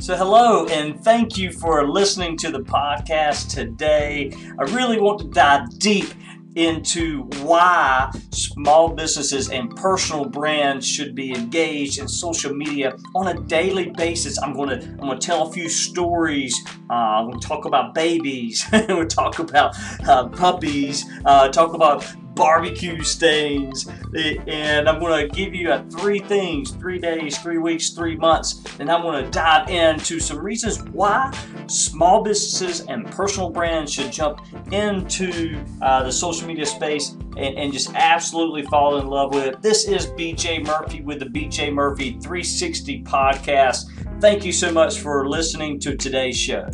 So, hello, and thank you for listening to the podcast today. I really want to dive deep into why small businesses and personal brands should be engaged in social media on a daily basis. I'm going to I'm going to tell a few stories. Uh, I'm going to talk about babies. we'll talk about uh, puppies. Uh, talk about barbecue stains. And I'm going to give you three things three days, three weeks, three months. And I'm going to dive into some reasons why small businesses and personal brands should jump into uh, the social media space and, and just absolutely fall in love with it. This is BJ Murphy with the BJ Murphy 360 podcast. Thank you so much for listening to today's show.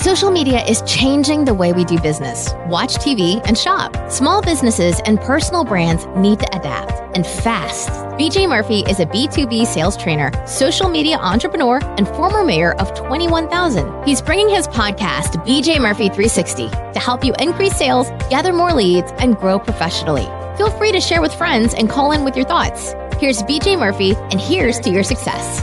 Social media is changing the way we do business, watch TV, and shop. Small businesses and personal brands need to adapt and fast. BJ Murphy is a B2B sales trainer, social media entrepreneur, and former mayor of 21,000. He's bringing his podcast, BJ Murphy 360, to help you increase sales, gather more leads, and grow professionally. Feel free to share with friends and call in with your thoughts. Here's BJ Murphy, and here's to your success.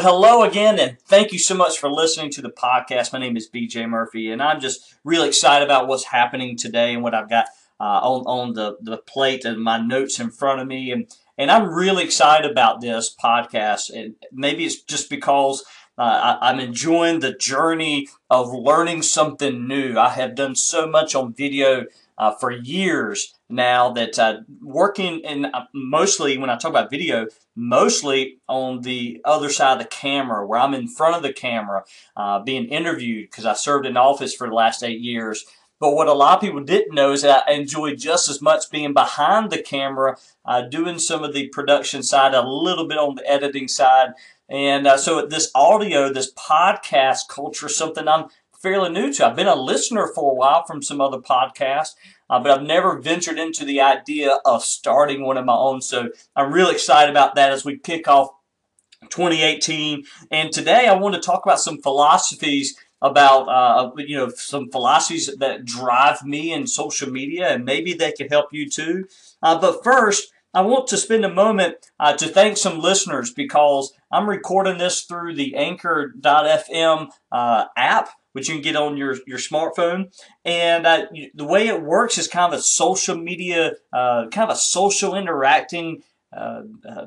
Well, hello again, and thank you so much for listening to the podcast. My name is BJ Murphy, and I'm just really excited about what's happening today and what I've got uh, on, on the, the plate and my notes in front of me. And, and I'm really excited about this podcast. And maybe it's just because uh, I, am enjoying the journey of learning something new. I have done so much on video uh, for years now that uh, working in uh, mostly when I talk about video, mostly on the other side of the camera where I'm in front of the camera uh, being interviewed because I served in office for the last eight years. But what a lot of people didn't know is that I enjoyed just as much being behind the camera, uh, doing some of the production side, a little bit on the editing side. And uh, so this audio, this podcast culture, something I'm fairly new to. I've been a listener for a while from some other podcasts, uh, but I've never ventured into the idea of starting one of my own. So I'm really excited about that as we kick off 2018. And today I want to talk about some philosophies about uh, you know some philosophies that drive me in social media, and maybe they could help you too. Uh, but first. I want to spend a moment uh, to thank some listeners because I'm recording this through the Anchor.fm uh, app which you can get on your, your smartphone. And uh, the way it works is kind of a social media, uh, kind of a social interacting uh, uh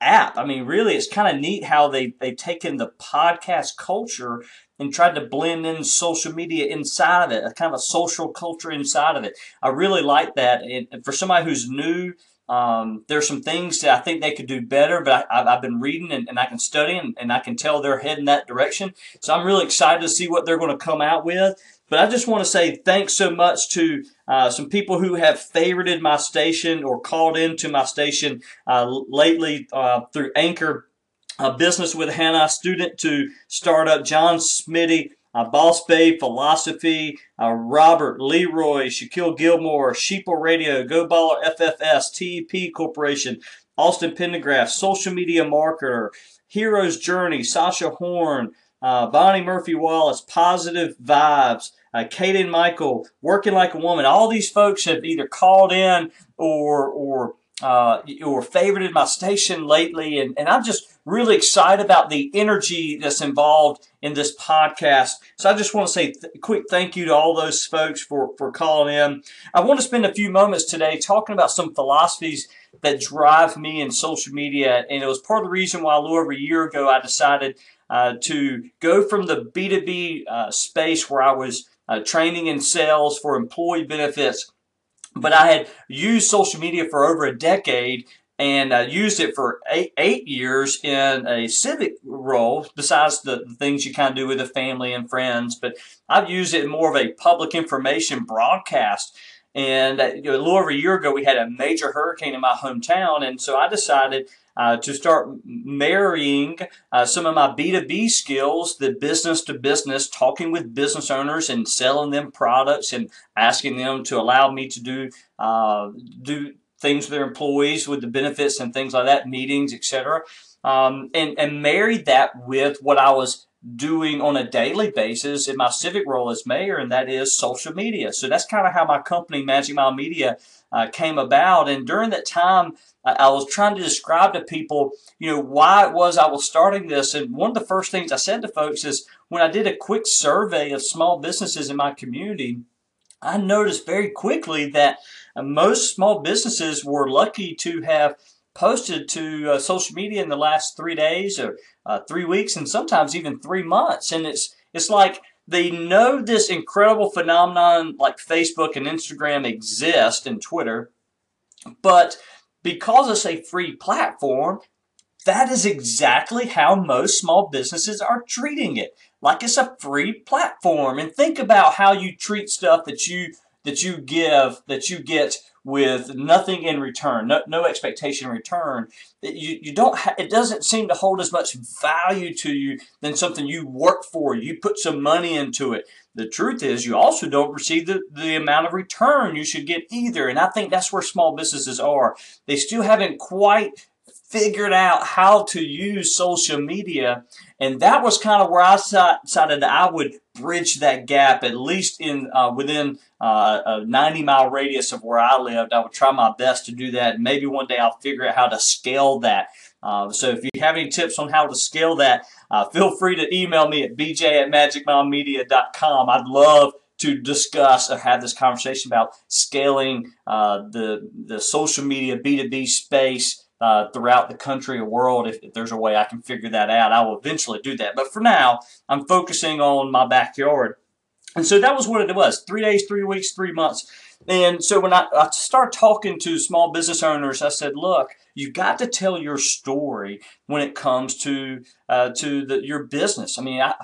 app. I mean, really, it's kind of neat how they, they've taken the podcast culture and tried to blend in social media inside of it, a kind of a social culture inside of it. I really like that. And for somebody who's new, um, there's some things that I think they could do better, but I, have been reading and, and, I can study and, and I can tell they're heading that direction. So I'm really excited to see what they're going to come out with. But I just want to say thanks so much to uh, some people who have favorited my station or called into my station uh, lately uh, through Anchor. Uh, Business with Hannah, student to startup, John Smitty, uh, Boss Bay Philosophy, uh, Robert Leroy, Shaquille Gilmore, Sheeple Radio, Go Baller FFS, TEP Corporation, Austin Pendergraph, Social Media Marketer, Hero's Journey, Sasha Horn, uh, Bonnie Murphy Wallace, Positive Vibes, uh, Kaden Michael, Working Like a Woman. All these folks have either called in or or uh, or favorited my station lately, and, and I'm just really excited about the energy that's involved in this podcast. So I just want to say a quick thank you to all those folks for, for calling in. I want to spend a few moments today talking about some philosophies that drive me in social media, and it was part of the reason why a little over a year ago I decided uh, to go from the B2B uh, space where I was uh, training in sales for employee benefits but I had used social media for over a decade and I used it for eight, eight years in a civic role, besides the, the things you kind of do with the family and friends. But I've used it more of a public information broadcast. And uh, you know, a little over a year ago, we had a major hurricane in my hometown, and so I decided uh, to start marrying uh, some of my B2B skills, the business to business, talking with business owners and selling them products and asking them to allow me to do uh, do things with their employees with the benefits and things like that, meetings, etc. Um, and, and married that with what I was doing on a daily basis in my civic role as mayor, and that is social media. So that's kind of how my company, Magic Mile Media, uh, came about. And during that time, I was trying to describe to people, you know, why it was I was starting this. And one of the first things I said to folks is when I did a quick survey of small businesses in my community, I noticed very quickly that uh, most small businesses were lucky to have posted to uh, social media in the last three days or uh, three weeks and sometimes even three months. And it's it's like they know this incredible phenomenon like Facebook and Instagram exist and Twitter, but because it's a free platform, that is exactly how most small businesses are treating it. Like it's a free platform. And think about how you treat stuff that you that you give that you get with nothing in return, no, no expectation in return, you, you don't ha- it doesn't seem to hold as much value to you than something you work for. You put some money into it. The truth is, you also don't receive the, the amount of return you should get either. And I think that's where small businesses are. They still haven't quite figured out how to use social media. And that was kind of where I decided that I would bridge that gap, at least in uh, within uh, a 90 mile radius of where I lived. I would try my best to do that. Maybe one day I'll figure out how to scale that. Uh, so if you have any tips on how to scale that, uh, feel free to email me at bj at magicmilemedia.com. I'd love to discuss or have this conversation about scaling uh, the, the social media B2B space uh, throughout the country or world. If, if, there's a way I can figure that out, I will eventually do that. But for now, I'm focusing on my backyard. And so that was what it was three days, three weeks, three months. And so when I, I start talking to small business owners, I said, look, you've got to tell your story when it comes to uh, to the, your business. I mean, I,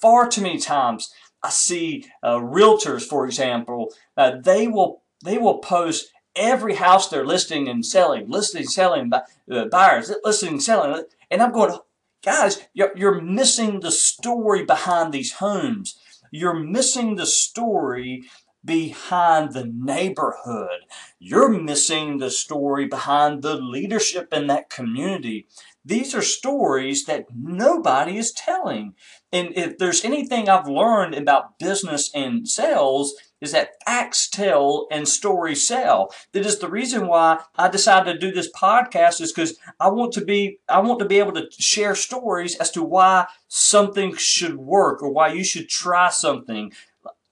far too many times I see uh, realtors, for example, uh, they will they will post every house they're listing and selling, listing, selling, uh, buyers, listing, selling. And I'm going, guys, you're, you're missing the story behind these homes. You're missing the story behind the neighborhood. You're missing the story behind the leadership in that community. These are stories that nobody is telling. And if there's anything I've learned about business and sales, is that facts tell and stories sell. That is the reason why I decided to do this podcast is because I want to be I want to be able to share stories as to why something should work or why you should try something.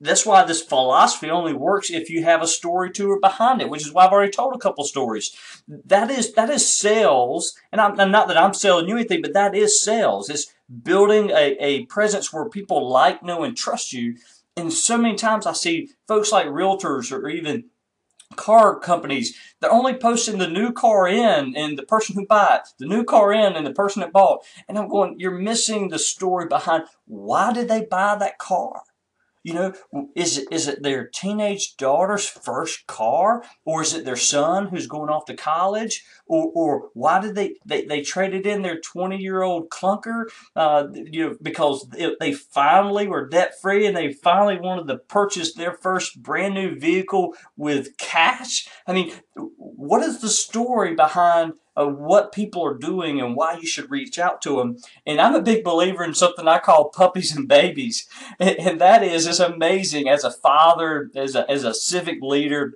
That's why this philosophy only works if you have a story to it behind it, which is why I've already told a couple stories. That is that is sales, and I'm, not that I'm selling you anything, but that is sales. It's building a, a presence where people like, know, and trust you and so many times I see folks like realtors or even car companies, they're only posting the new car in and the person who bought, the new car in and the person that bought. And I'm going, you're missing the story behind why did they buy that car? You know, is it is it their teenage daughter's first car, or is it their son who's going off to college, or, or why did they, they they traded in their twenty year old clunker? Uh, you know, because they finally were debt free and they finally wanted to purchase their first brand new vehicle with cash. I mean, what is the story behind? Of what people are doing and why you should reach out to them. And I'm a big believer in something I call puppies and babies. And that is, it's amazing as a father, as a, as a civic leader,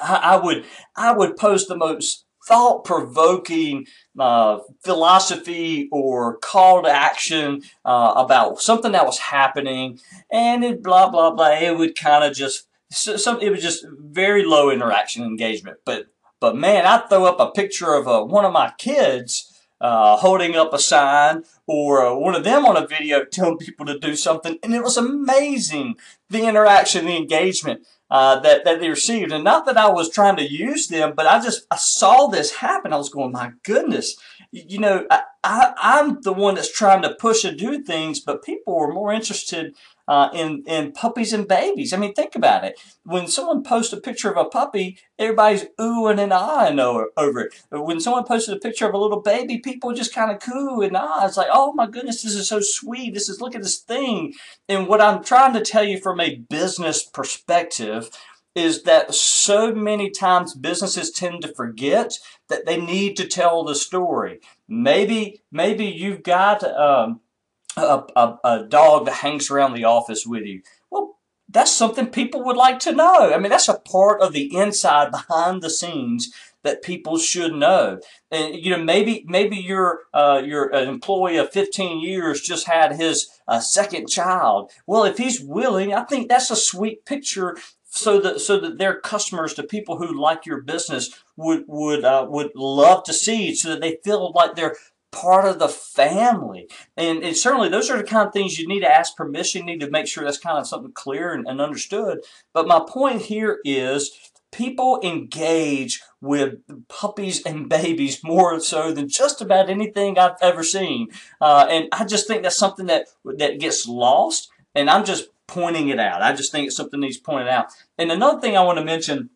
I, I would, I would post the most thought provoking uh, philosophy or call to action uh, about something that was happening, and it blah blah blah. It would kind of just some. It was just very low interaction engagement, but but man, I throw up a picture of uh, one of my kids uh, holding up a sign or uh, one of them on a video telling people to do something, and it was amazing the interaction, the engagement uh, that that they received. And not that I was trying to use them, but I just I saw this happen. I was going, my goodness, you know, I, I, I'm the one that's trying to push and do things, but people were more interested uh, in in puppies and babies. I mean, think about it. When someone posts a picture of a puppy, everybody's oohing and ahhing over it. But when someone posted a picture of a little baby, people just kind of coo and ah. It's like, oh my goodness, this is so sweet. This is look at this thing. And what I'm trying to tell you from a business perspective is that so many times businesses tend to forget that they need to tell the story. Maybe maybe you've got um, a, a, a dog that hangs around the office with you. Well, that's something people would like to know. I mean, that's a part of the inside behind the scenes that people should know. And you know, maybe maybe your uh, your uh, employee of 15 years just had his uh, second child. Well, if he's willing, I think that's a sweet picture. So that so that their customers, the people who like your business, would would uh, would love to see, so that they feel like they're part of the family. And, and certainly those are the kind of things you need to ask permission, you need to make sure that's kind of something clear and, and understood. But my point here is people engage with puppies and babies more so than just about anything I've ever seen. Uh, and I just think that's something that that gets lost. And I'm just pointing it out. I just think it's something that needs pointed out. And another thing I want to mention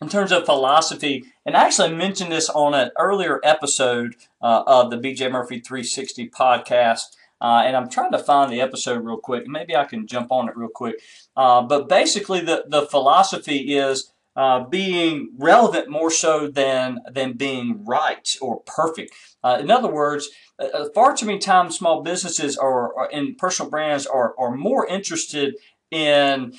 in terms of philosophy, and I actually mentioned this on an earlier episode uh, of the BJ Murphy 360 podcast. Uh, and I'm trying to find the episode real quick. Maybe I can jump on it real quick. Uh, but basically, the, the philosophy is uh, being relevant more so than than being right or perfect. Uh, in other words, uh, far too many times small businesses or, or in personal brands are, are more interested in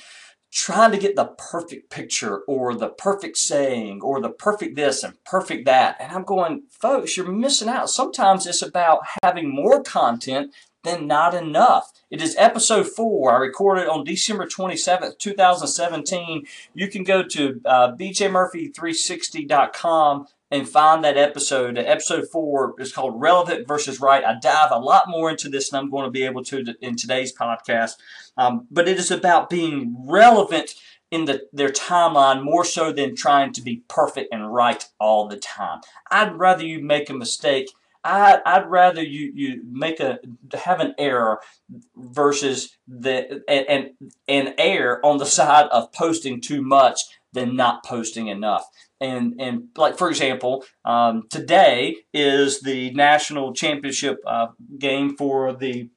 trying to get the perfect picture or the perfect saying or the perfect this and perfect that. And I'm going, folks, you're missing out. Sometimes it's about having more content than not enough. It is episode four. I recorded on December 27th, 2017. You can go to uh, bjmurphy360.com and find that episode. Episode four is called Relevant versus Right. I dive a lot more into this than I'm going to be able to in today's podcast. Um, but it is about being relevant in the, their timeline more so than trying to be perfect and right all the time. I'd rather you make a mistake. I, I'd rather you, you make a have an error versus the and, and and err on the side of posting too much than not posting enough and and like for example, um, today is the national championship uh, game for the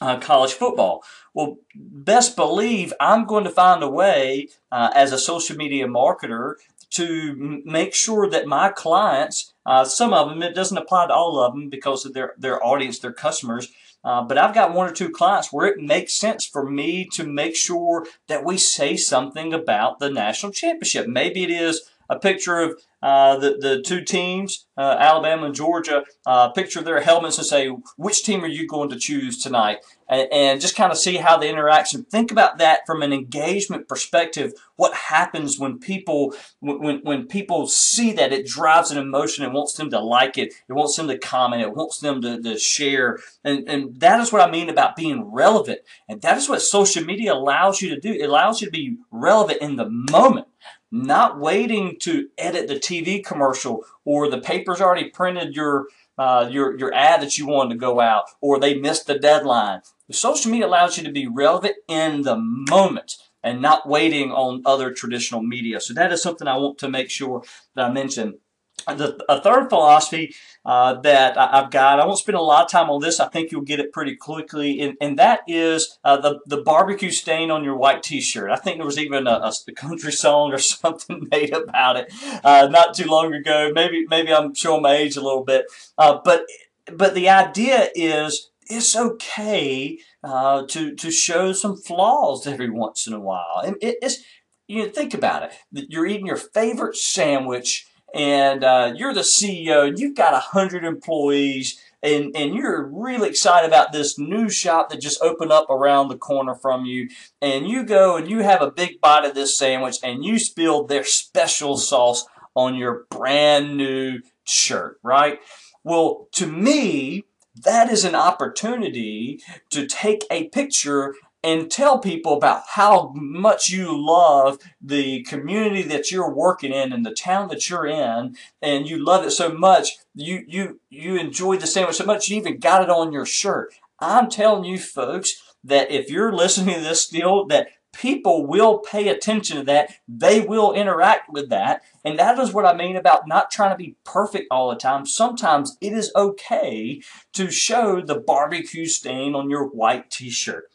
uh, college football. Well, best believe I'm going to find a way uh, as a social media marketer to make sure that my clients, uh, some of them, it doesn't apply to all of them because of their their audience, their customers. Uh, but I've got one or two clients where it makes sense for me to make sure that we say something about the national championship. Maybe it is a picture of uh, the, the two teams, uh, Alabama and Georgia, uh, picture of their helmets and say, which team are you going to choose tonight? And, just kind of see how the interaction. Think about that from an engagement perspective. What happens when people when, when people see that it drives an emotion and wants them to like it, it wants them to comment, it wants them to, to share. And, and that is what I mean about being relevant. And that is what social media allows you to do. It allows you to be relevant in the moment not waiting to edit the TV commercial or the paper's already printed your uh, your your ad that you wanted to go out or they missed the deadline. Social media allows you to be relevant in the moment and not waiting on other traditional media. So that is something I want to make sure that I mention the, a third philosophy uh, that I, have got, I won't spend a lot of time on this. I think you'll get it pretty quickly, and, and that is uh, the the barbecue stain on your white T-shirt. I think there was even a, a country song or something made about it uh, not too long ago. Maybe maybe I'm showing my age a little bit, uh, but but the idea is it's okay uh, to to show some flaws every once in a while, and it, it's you know, think about it. You're eating your favorite sandwich and uh, you're the CEO and you've got a hundred employees and, and you're really excited about this new shop that just opened up around the corner from you and you go and you have a big bite of this sandwich and you spill their special sauce on your brand new shirt, right? Well, to me, that is an opportunity to take a picture and tell people about how much you love the community that you're working in and the town that you're in and you love it so much you you you enjoyed the sandwich so much you even got it on your shirt. I'm telling you folks that if you're listening to this still that people will pay attention to that. They will interact with that and that is what i mean about not trying to be perfect all the time sometimes it is okay to show the barbecue stain on your white t-shirt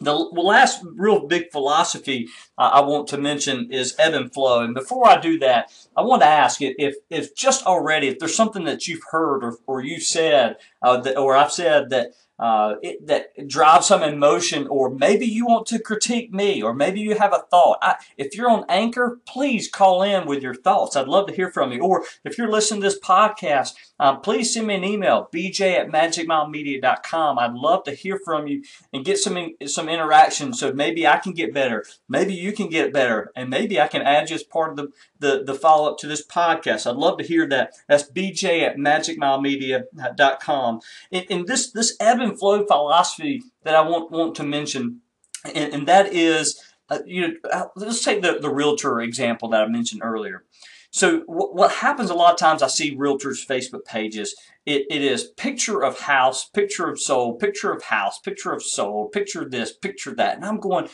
the last real big philosophy uh, I want to mention is ebb and flow. And before I do that, I want to ask if, if just already, if there's something that you've heard or, or you've said, uh, that, or I've said that uh, it, that drives some emotion, or maybe you want to critique me, or maybe you have a thought. I, if you're on Anchor, please call in with your thoughts. I'd love to hear from you. Or if you're listening to this podcast, um, please send me an email, bj at magicmilemedia.com. I'd love to hear from you and get some some interaction so maybe I can get better. Maybe you can get better. And maybe I can add you as part of the, the, the follow up to this podcast. I'd love to hear that. That's bj at magicmilemedia.com. In, in this, this ebb and flow philosophy that I want, want to mention, and, and that is, uh, you know, uh, let's take the, the realtor example that I mentioned earlier. So what happens a lot of times I see realtors Facebook pages it, it is picture of house, picture of sold, picture of house, picture of sold, picture this, picture that. And I'm going,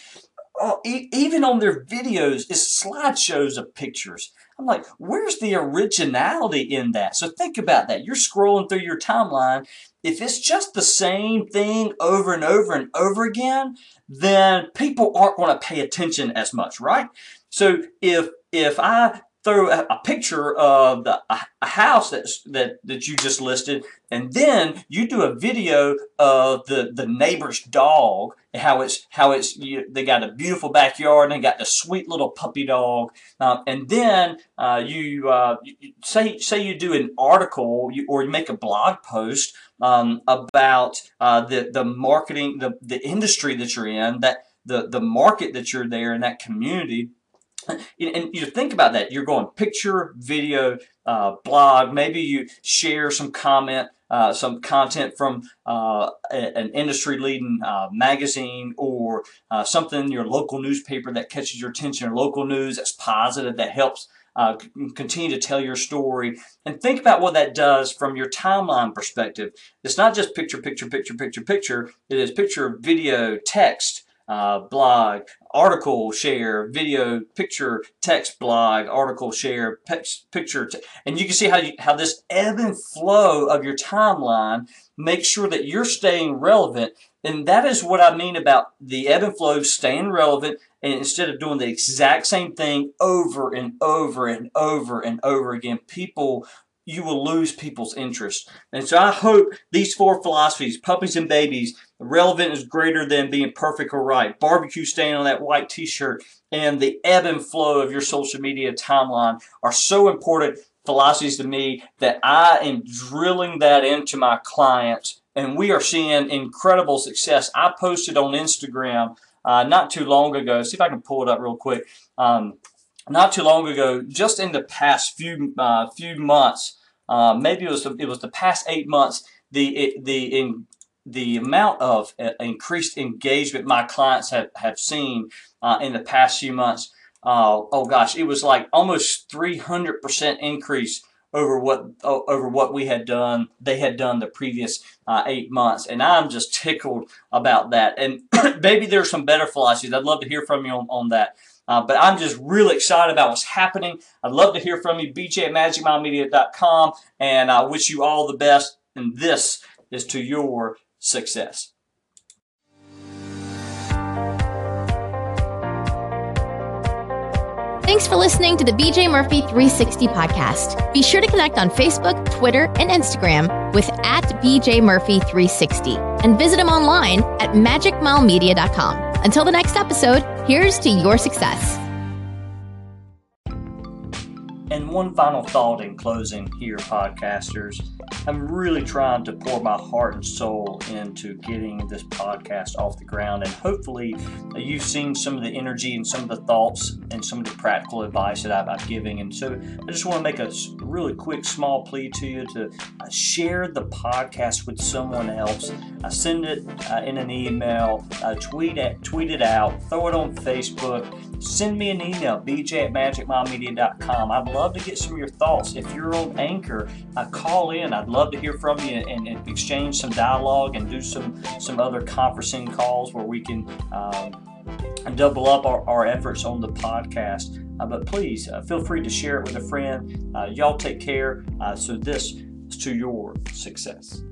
oh, e- even on their videos is slideshows of pictures. I'm like, where's the originality in that? So think about that. You're scrolling through your timeline. If it's just the same thing over and over and over again, then people aren't going to pay attention as much, right? So if if I throw a, picture of the, a, a house that's, that, that you just listed, and then you do a video of the, the neighbor's dog, and how it's how it's you, they got a beautiful backyard and they got the sweet little puppy dog, um, and then uh, you, uh, you, say say you do an article you, or you make a blog post um, about uh, the the marketing the the industry that you're in that the the market that you're there in that community and you think about that. You're going picture, video, uh, blog. Maybe you share some comment, uh, some content from uh, an industry-leading uh, magazine or uh, something in your local newspaper that catches your attention, or local news that's positive that helps uh, continue to tell your story. And think about what that does from your timeline perspective. It's not just picture, picture, picture, picture, picture. It is picture, video, text uh, blog, article share, video, picture, text blog, article share, picture, and you can see how you, how this ebb and flow of your timeline makes sure that you're staying relevant. And that is what I mean about the ebb and flow of staying relevant and instead of doing the exact same thing over and over and over and over again, people you will lose people's interest. And so I hope these four philosophies, puppies and babies, relevant is greater than being perfect or right, barbecue stain on that white t-shirt, and the ebb and flow of your social media timeline are so important philosophies to me that I am drilling that into my clients and we are seeing incredible success. I posted on Instagram uh, not too long ago. See if I can pull it up real quick. Um, not too long ago, just in the past few uh, few months, uh, maybe it was the, it was the past eight months. The it, the in, the amount of uh, increased engagement my clients have have seen uh, in the past few months. Uh, oh gosh, it was like almost 300 percent increase over what over what we had done. They had done the previous uh, eight months, and I'm just tickled about that. And maybe there's some better philosophies. I'd love to hear from you on, on that. Uh, but I'm just really excited about what's happening. I'd love to hear from you, bj at magicmilemedia.com, and I wish you all the best. And this is to your success. Thanks for listening to the BJ Murphy 360 podcast. Be sure to connect on Facebook, Twitter, and Instagram with at BJ Murphy 360 and visit him online at magicmilemedia.com. Until the next episode, here's to your success. And one final thought in closing here, podcasters. I'm really trying to pour my heart and soul into getting this podcast off the ground. And hopefully, uh, you've seen some of the energy and some of the thoughts and some of the practical advice that I've, given. And so, I just want to make a really quick, small plea to you to uh, share the podcast with someone else. I send it uh, in an email, uh, tweet it, tweet it out, throw it on Facebook. Send me an email, bj at magicmilemedia.com. I'd love to get some of your thoughts. If you're on Anchor, uh, call in. I'd love to hear from you and, and, exchange some dialogue and do some some other conferencing calls where we can um, double up our, our efforts on the podcast. Uh, but please uh, feel free to share it with a friend. Uh, y'all take care. Uh, so this is to your success.